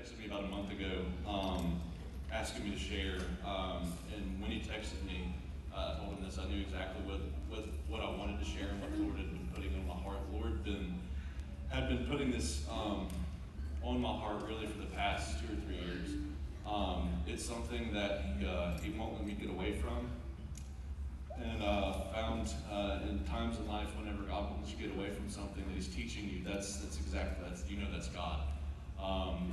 texted me about a month ago, um, asking me to share. Um, and when he texted me, uh, I told him this. I knew exactly what, what what I wanted to share and what the Lord had been putting on my heart. The Lord been had been putting this um, on my heart really for the past two or three years. Um, it's something that he, uh, he won't let me get away from. And uh, found uh, in times in life whenever God wants you to get away from something that He's teaching you, that's that's exactly that's you know that's God. Um,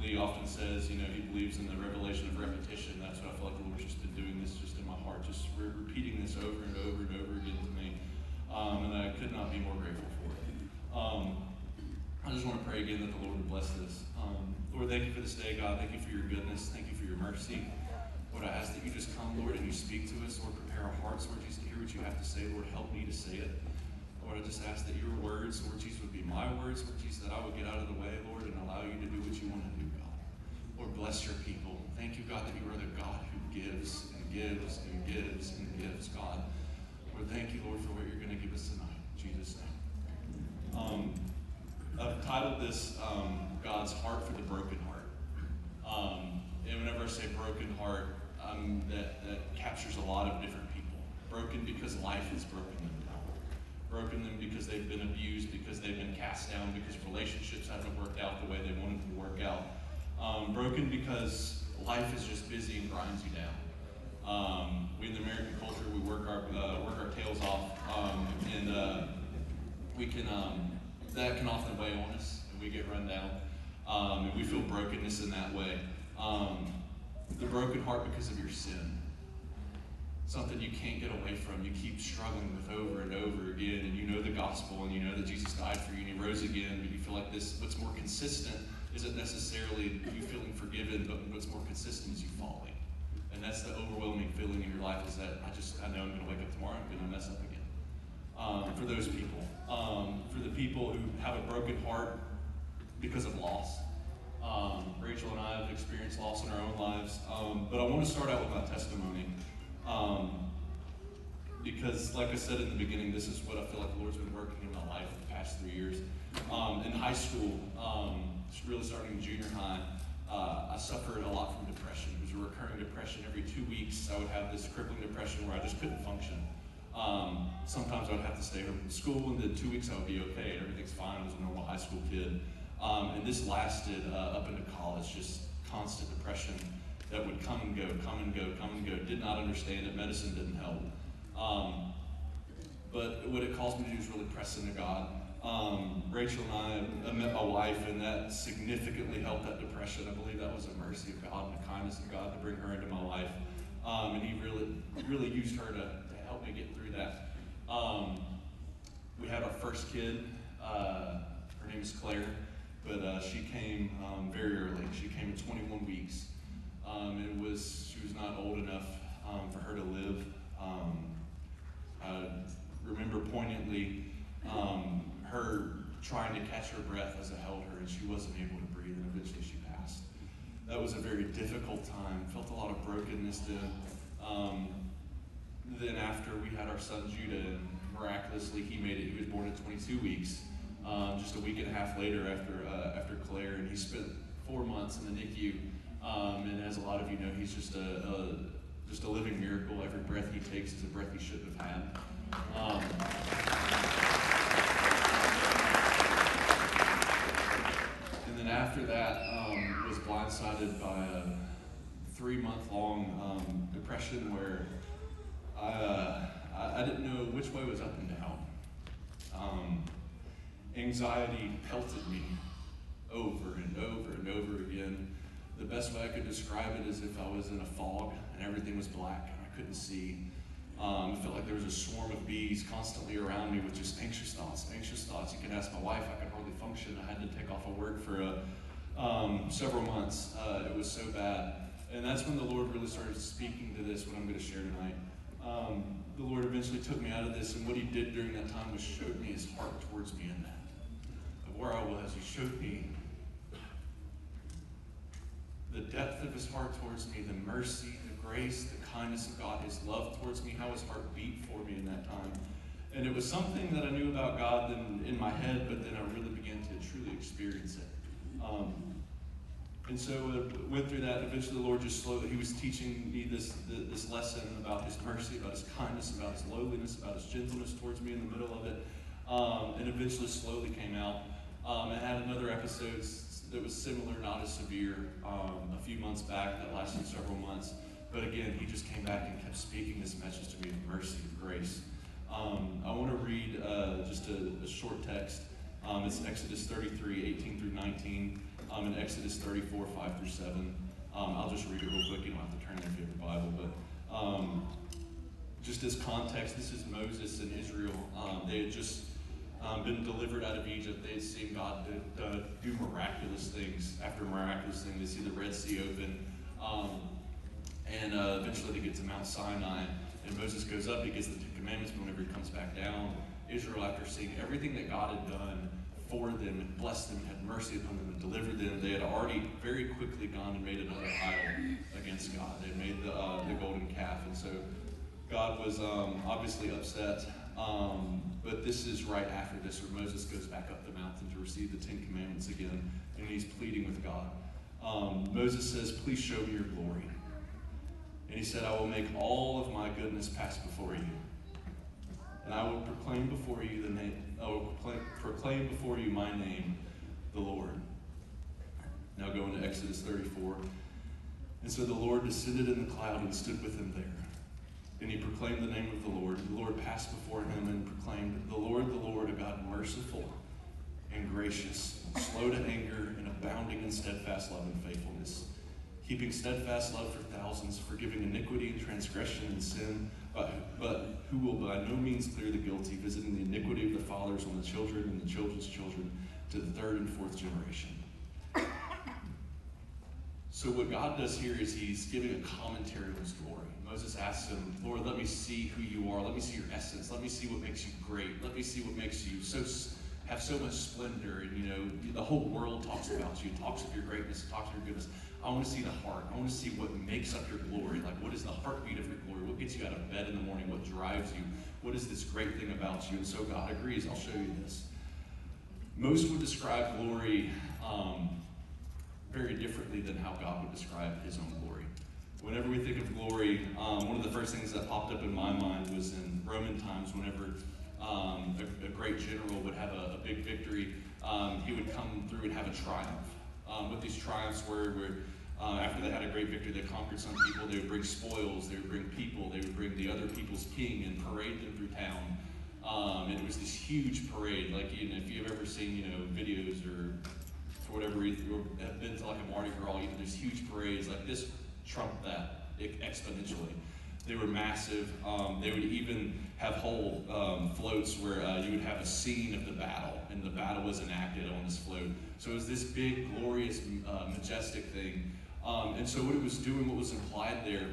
Lee often says, you know, he believes in the revelation of repetition. That's what I feel like the Lord's just been doing this just in my heart, just re- repeating this over and over and over again to me. Um, and I could not be more grateful for it. Um, I just want to pray again that the Lord would bless this. Um, Lord, thank you for this day, God. Thank you for your goodness. Thank you for your mercy. Lord, I ask that you just come, Lord, and you speak to us. Lord, prepare our hearts, Lord Jesus, to hear what you have to say. Lord, help me to say it. Lord, I just ask that your words, Lord Jesus, would be my words, Lord Jesus, that I would get out of the way, Lord, and allow you to do what you want to do. Lord, bless your people. Thank you, God, that you are the God who gives and gives and gives and gives, God. Lord, thank you, Lord, for what you're going to give us tonight. In Jesus' name. Um, I've titled this um, God's Heart for the Broken Heart. Um, and whenever I say broken heart, um, that, that captures a lot of different people. Broken because life has broken them down. Broken them because they've been abused, because they've been cast down, because relationships haven't worked out the way they wanted to work out. Um, broken because life is just busy and grinds you down. Um, we in the American culture, we work our uh, work our tails off, um, and uh, we can um, that can often weigh on us, and we get run down, um, and we feel brokenness in that way. Um, the broken heart because of your sin, something you can't get away from. You keep struggling with over and over again, and you know the gospel, and you know that Jesus died for you, and He rose again, but you feel like this. What's more consistent isn't necessarily you feeling forgiven, but what's more consistent is you falling. And that's the overwhelming feeling in your life is that I just, I know I'm going to wake up tomorrow, I'm going to mess up again. Um, for those people. Um, for the people who have a broken heart because of loss. Um, Rachel and I have experienced loss in our own lives. Um, but I want to start out with my testimony. Um, because, like I said in the beginning, this is what I feel like the Lord's been working in my life for the past three years. Um, in high school, really starting in junior high, uh, I suffered a lot from depression. It was a recurring depression. Every two weeks, I would have this crippling depression where I just couldn't function. Um, sometimes I would have to stay home from school, and then two weeks I would be okay, and everything's fine. I was a normal high school kid. Um, and this lasted uh, up into college, just constant depression that would come and go, come and go, come and go. Did not understand it. Medicine didn't help. Um, but what it caused me to do is really press into God. Um, Rachel and I, met my wife, and that significantly helped that depression. I believe that was a mercy of God and a kindness of God to bring her into my life. Um, and He really, really used her to, to help me get through that. Um, we had our first kid. Uh, her name is Claire, but uh, she came um, very early. She came at 21 weeks. Um, it was she was not old enough um, for her to live. Um, I remember poignantly um, her trying to catch her breath as I held her, and she wasn't able to breathe, and eventually she passed. That was a very difficult time. Felt a lot of brokenness then. Um, then after we had our son Judah, and miraculously he made it. He was born at 22 weeks, um, just a week and a half later after uh, after Claire, and he spent four months in the NICU. Um, and as a lot of you know, he's just a, a, just a living miracle. Every breath he takes is a breath he shouldn't have had. Um, and then after that, um, was blindsided by a three-month-long um, depression where I, uh, I, I didn't know which way was up and down. Um, anxiety pelted me over and over and over again. The best way I could describe it is if I was in a fog and everything was black and I couldn't see. Um, it felt like there was a swarm of bees constantly around me with just anxious thoughts, anxious thoughts. You can ask my wife, I could hardly function. I had to take off of work for a, um, several months. Uh, it was so bad. And that's when the Lord really started speaking to this, what I'm going to share tonight. Um, the Lord eventually took me out of this, and what He did during that time was showed me His heart towards me in that. Of where I was, He showed me the depth of His heart towards me, the mercy, the grace, the kindness of God, His love towards me, how His heart beat for me in that time. And it was something that I knew about God in, in my head, but then I really began to truly experience it. Um, and so uh, went through that. Eventually, the Lord just slowly, He was teaching me this this lesson about His mercy, about His kindness, about His lowliness, about His gentleness towards me in the middle of it. Um, and eventually, slowly came out. Um, I had another episode that was similar, not as severe, um, a few months back that lasted several months. But again, He just came back and kept speaking this message to me of mercy, of grace. Um, I want to read uh, just a, a, short text. Um, it's Exodus 33, 18 through 19 um, in Exodus 34, 5 through 7. Um, I'll just read it real quick. You don't have to turn in if you have your Bible. But um, just as context, this is Moses and Israel. Um, they had just um, been delivered out of Egypt. They had seen God do, uh, do miraculous things. After miraculous things, they see the Red Sea open. And uh, eventually they get to Mount Sinai. And Moses goes up, he gets the Ten Commandments, but whenever he comes back down, Israel, after seeing everything that God had done, for them blessed them, had mercy upon them, and delivered them. They had already very quickly gone and made another idol against God. They made the, uh, the golden calf. And so God was um, obviously upset. Um, but this is right after this, where Moses goes back up the mountain to receive the Ten Commandments again, and he's pleading with God. Um, Moses says, Please show me your glory. And he said, I will make all of my goodness pass before you. And I will proclaim before you the name, I will proclaim before you my name, the Lord. Now go into Exodus 34. And so the Lord descended in the cloud and stood with him there. And he proclaimed the name of the Lord. The Lord passed before him and proclaimed, The Lord, the Lord, a God merciful and gracious, slow to anger, and abounding in steadfast love and faithfulness, keeping steadfast love for thousands, forgiving iniquity and transgression and sin but, but who will by no means clear the guilty, visiting the iniquity of the fathers on the children and the children's children to the third and fourth generation. So what God does here is he's giving a commentary on his glory. Moses asks him, Lord, let me see who you are. Let me see your essence. Let me see what makes you great. Let me see what makes you so have so much splendor. And you know, the whole world talks about you, talks of your greatness, talks of your goodness. I want to see the heart. I want to see what makes up your glory. Like, what is the heartbeat of your glory? What gets you out of bed in the morning? What drives you? What is this great thing about you? And so God agrees. I'll show you this. Most would describe glory um, very differently than how God would describe his own glory. Whenever we think of glory, um, one of the first things that popped up in my mind was in Roman times, whenever um, a, a, great general would have a, a big victory, um, he would come through and have a triumph. Um, what these triumphs were, where uh, after they had a great victory, they conquered some people. They would bring spoils. They would bring people. They would bring the other people's king and parade them through town. Um, and it was this huge parade. Like, you know, if you've ever seen, you know, videos or for whatever reason, have been to like a Mardi Gras, you know, there's huge parades. Like this trumped that exponentially. They were massive. Um, they would even have whole um, floats where uh, you would have a scene of the battle, and the battle was enacted on this float. So it was this big, glorious, uh, majestic thing. Um, and so what it was doing, what was implied there,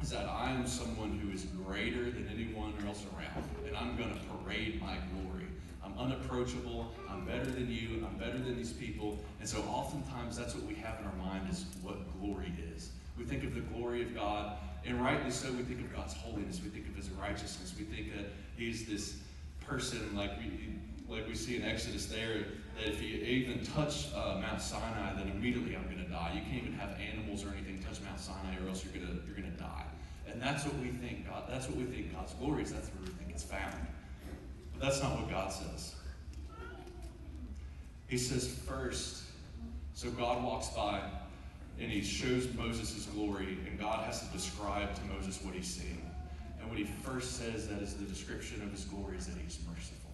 is that I am someone who is greater than anyone else around, and I'm going to parade my glory. I'm unapproachable. I'm better than you. I'm better than these people. And so oftentimes that's what we have in our mind is what glory is. We think of the glory of God, and rightly so, we think of God's holiness. We think of His righteousness. We think that He's this person like we like we see in Exodus there that if you even touch uh, Mount Sinai, then immediately I'm going to die. You can't even have animals or anything touch Mount Sinai, or else you're going to you're going to die. And that's what we think God. That's what we think God's glory is. That's where we think it's found. But that's not what God says. He says first. So God walks by and he shows Moses his glory, and God has to describe to Moses what he's seeing. And what he first says that is the description of his glory is that he's merciful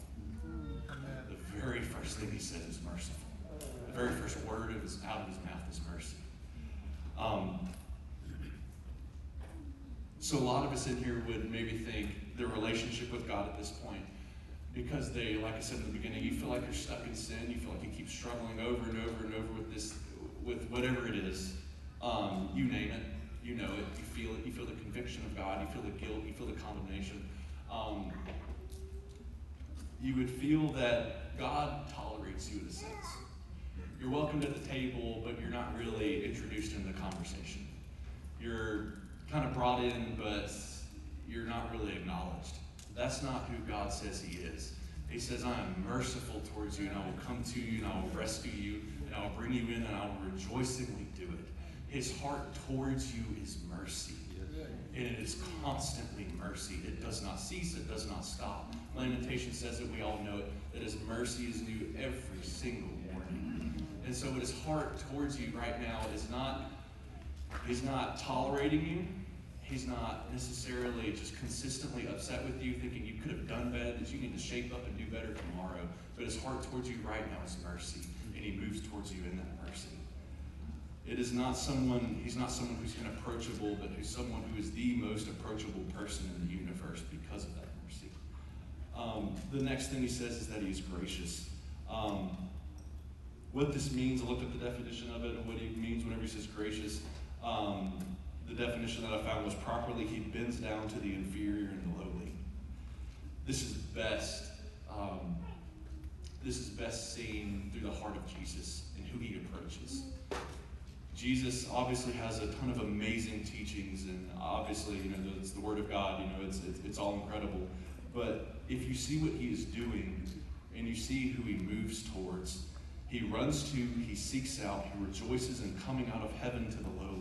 The very first thing he said is merciful. The very first word of his, out of his mouth is mercy. Um, so a lot of us in here would maybe think their relationship with God at this point, because they, like I said in the beginning, you feel like you're stuck in sin. You feel like you keep struggling over and over and over with this, with whatever it is. Um, you name it, you know it, you feel it. You feel the conviction of God. You feel the guilt. You feel the condemnation. Um, you would feel that God tolerates you in a sense. You're welcomed at the table, but you're not really introduced into the conversation. You're kind of brought in, but you're not really acknowledged. That's not who God says He is. He says, I am merciful towards you, and I will come to you, and I will rescue you, and I will bring you in and I will rejoicingly do it. His heart towards you is mercy. And it is constantly mercy. It does not cease, it does not stop. Lamentation says it, we all know it, that his mercy is new every single morning. And so his heart towards you right now is not, he's not tolerating you. He's not necessarily just consistently upset with you, thinking you could have done better, that you need to shape up and do better tomorrow. But his heart towards you right now is mercy, and he moves towards you in that mercy. It is not someone, he's not someone who's unapproachable, but who's someone who is the most approachable person in the universe because of that mercy. Um, the next thing he says is that he is gracious. Um, what this means, I looked at the definition of it and what he means whenever he says gracious. Um, the definition that I found was properly, he bends down to the inferior and the lowly. This is best, um, this is best seen through the heart of Jesus and who he approaches. Jesus obviously has a ton of amazing teachings, and obviously, you know, it's the Word of God, you know, it's, it's, it's all incredible. But if you see what he is doing and you see who he moves towards, he runs to, he seeks out, he rejoices in coming out of heaven to the lowly,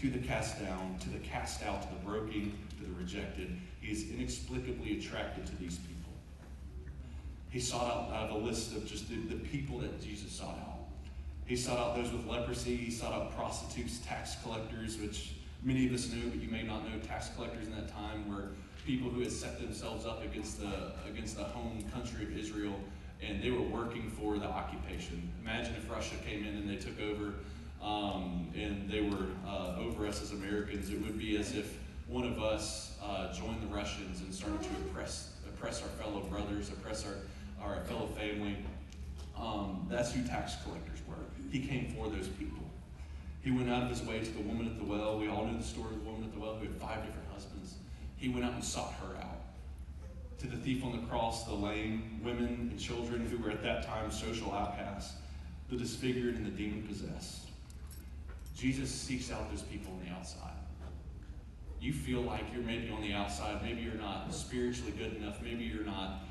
to the cast down, to the cast out, to the broken, to the rejected. He is inexplicably attracted to these people. He sought out, uh, out of a list of just the, the people that Jesus sought out. He sought out those with leprosy. He sought out prostitutes, tax collectors, which many of us know, but you may not know. Tax collectors in that time were people who had set themselves up against the against the home country of Israel, and they were working for the occupation. Imagine if Russia came in and they took over, um, and they were uh, over us as Americans. It would be as if one of us uh, joined the Russians and started to oppress oppress our fellow brothers, oppress our our fellow family. Um, that's who tax collectors were. He came for those people. He went out of his way to the woman at the well. We all knew the story of the woman at the well who had five different husbands. He went out and sought her out. To the thief on the cross, the lame, women and children who were at that time social outcasts, the disfigured and the demon possessed. Jesus seeks out those people on the outside. You feel like you're maybe on the outside, maybe you're not spiritually good enough, maybe you're not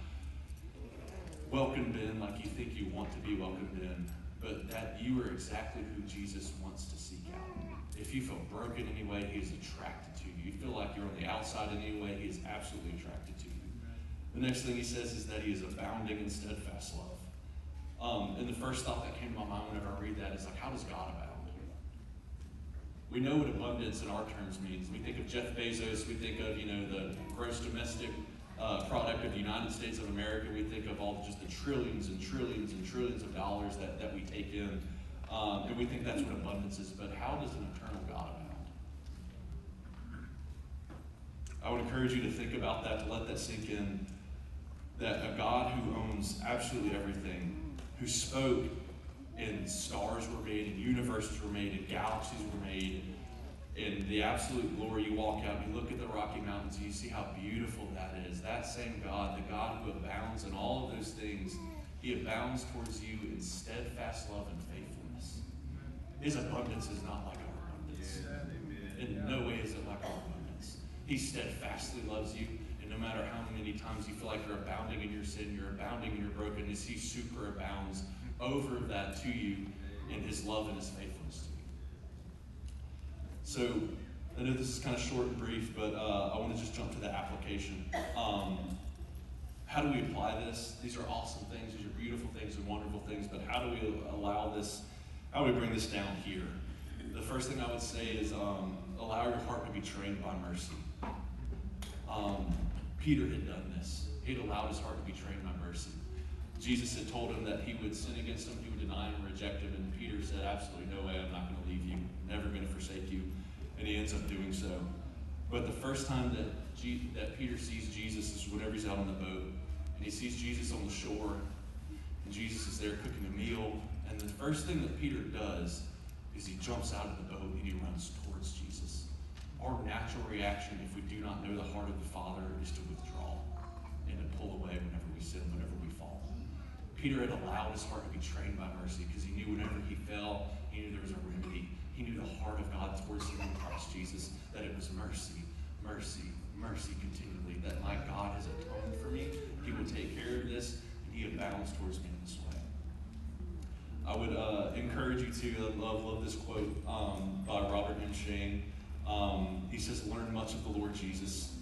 welcomed in like you think you want to be welcomed in, but that you are exactly who Jesus wants to seek out. If you feel broken anyway, he is attracted to you. You feel like you're on the outside anyway, he is absolutely attracted to you. The next thing he says is that he is abounding in steadfast love. Um, and the first thought that came to my mind whenever I read that is like, how does God abound? We know what abundance in our terms means. We think of Jeff Bezos, we think of, you know, the gross domestic uh, product of the United States of America. We think of all just the trillions and trillions and trillions of dollars that, that we take in. Um, and we think that's what abundance is. But how does an eternal God abound? I would encourage you to think about that, to let that sink in. That a God who owns absolutely everything, who spoke and stars were made, and universes were made, and galaxies were made, in the absolute glory, you walk out, you look at the Rocky Mountains, and you see how beautiful that is. That same God, the God who abounds in all of those things, he abounds towards you in steadfast love and faithfulness. His abundance is not like our abundance. In no way is it like our abundance. He steadfastly loves you, and no matter how many times you feel like you're abounding in your sin, you're abounding in your brokenness, he super abounds over that to you in his love and his faithfulness to you. so I know this is kind of short and brief, but uh, I want to just jump to the application. Um, how do we apply this? These are awesome things. These are beautiful things and wonderful things, but how do we allow this? How do we bring this down here? The first thing I would say is um, allow your heart to be trained by mercy. Um, Peter had done this. He had allowed his heart to be trained by mercy. Jesus had told him that he would sin against him, he would deny him, reject him, and Peter said, Absolutely no way, I'm not going to leave you, never going to forsake you and he ends up doing so. But the first time that, that Peter sees Jesus is whenever he's out on the boat, and he sees Jesus on the shore, and Jesus is there cooking a meal. And the first thing that Peter does is he jumps out of the boat and he runs towards Jesus. Our natural reaction, if we do not know the heart of the Father, is to withdraw and to pull away whenever we sin, whenever we. Peter had allowed his heart to be trained by mercy because he knew whenever he fell, he knew there was a remedy he knew the heart of God towards him in Christ Jesus, that it was mercy, mercy, mercy continually, that my God has atoned for me. He will take care of this, and he abounds towards me in this way. I would uh, encourage you to love love this quote um, by Robert M'Cheyne. Um, he says, "Learn much of the Lord Jesus.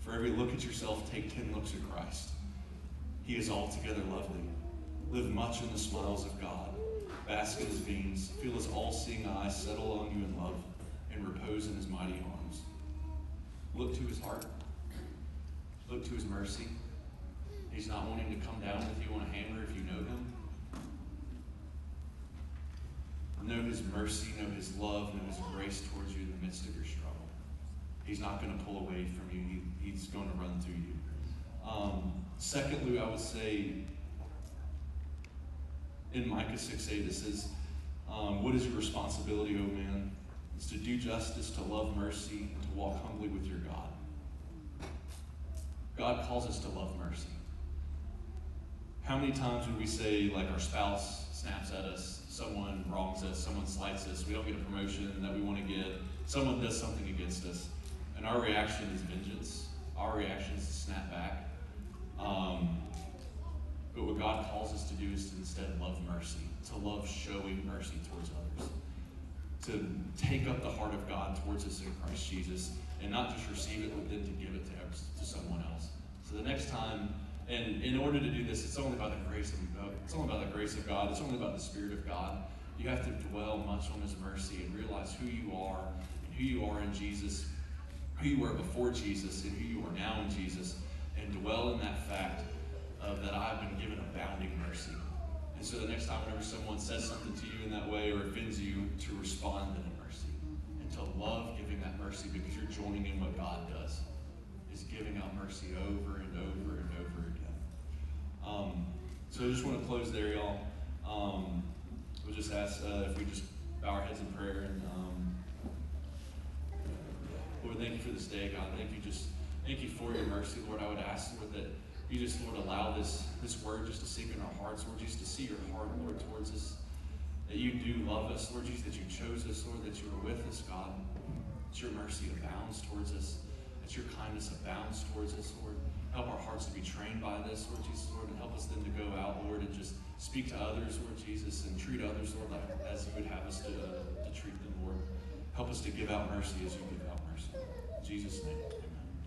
For every look at yourself, take ten looks at Christ. He is altogether lovely. Live much in the smiles of God. Bask in His beams. Feel His all-seeing eyes settle on you in love, and repose in His mighty arms. Look to His heart. Look to His mercy." He's not wanting to come down with you on a hammer if you know him. Know his mercy, know his love, know his grace towards you in the midst of your struggle. He's not going to pull away from you, he, he's going to run through you. Um, secondly, I would say in Micah 6 8, it says, um, What is your responsibility, O man? It's to do justice, to love mercy, and to walk humbly with your God. God calls us to love mercy. How many times would we say, like, our spouse snaps at us, someone wrongs us, someone slights us, we don't get a promotion that we want to get, someone does something against us, and our reaction is vengeance? Our reaction is to snap back. Um, but what God calls us to do is to instead love mercy, to love showing mercy towards others, to take up the heart of God towards us in Christ Jesus, and not just receive it, but then to give it to, to someone else. So the next time and in order to do this, it's only about the grace of God. It's only about the grace of God. It's only about the Spirit of God. You have to dwell much on His mercy and realize who you are and who you are in Jesus, who you were before Jesus and who you are now in Jesus, and dwell in that fact of that I've been given abounding mercy. And so the next time whenever someone says something to you in that way or offends you, to respond in mercy and to love giving that mercy because you're joining in what God does, is giving out mercy over and over and over again. um, so I just want to close there, y'all. Um, we'll just ask uh, if we just bow our heads in prayer and um, Lord, thank you for this day, God. Thank you just thank you for your mercy, Lord. I would ask, Lord, that you just, Lord, allow this this word just to sink in our hearts, Lord, just to see your heart, Lord, towards us. That you do love us, Lord Jesus, that you chose us, Lord, that you are with us, God. That your mercy abounds towards us, that your kindness abounds towards us, Lord. Help our hearts to be trained by this, Lord Jesus, Lord, and help us then to go out, Lord, and just speak to others, Lord Jesus, and treat others, Lord, like, as you would have us to, uh, to treat them, Lord. Help us to give out mercy as you give out mercy. In Jesus' name.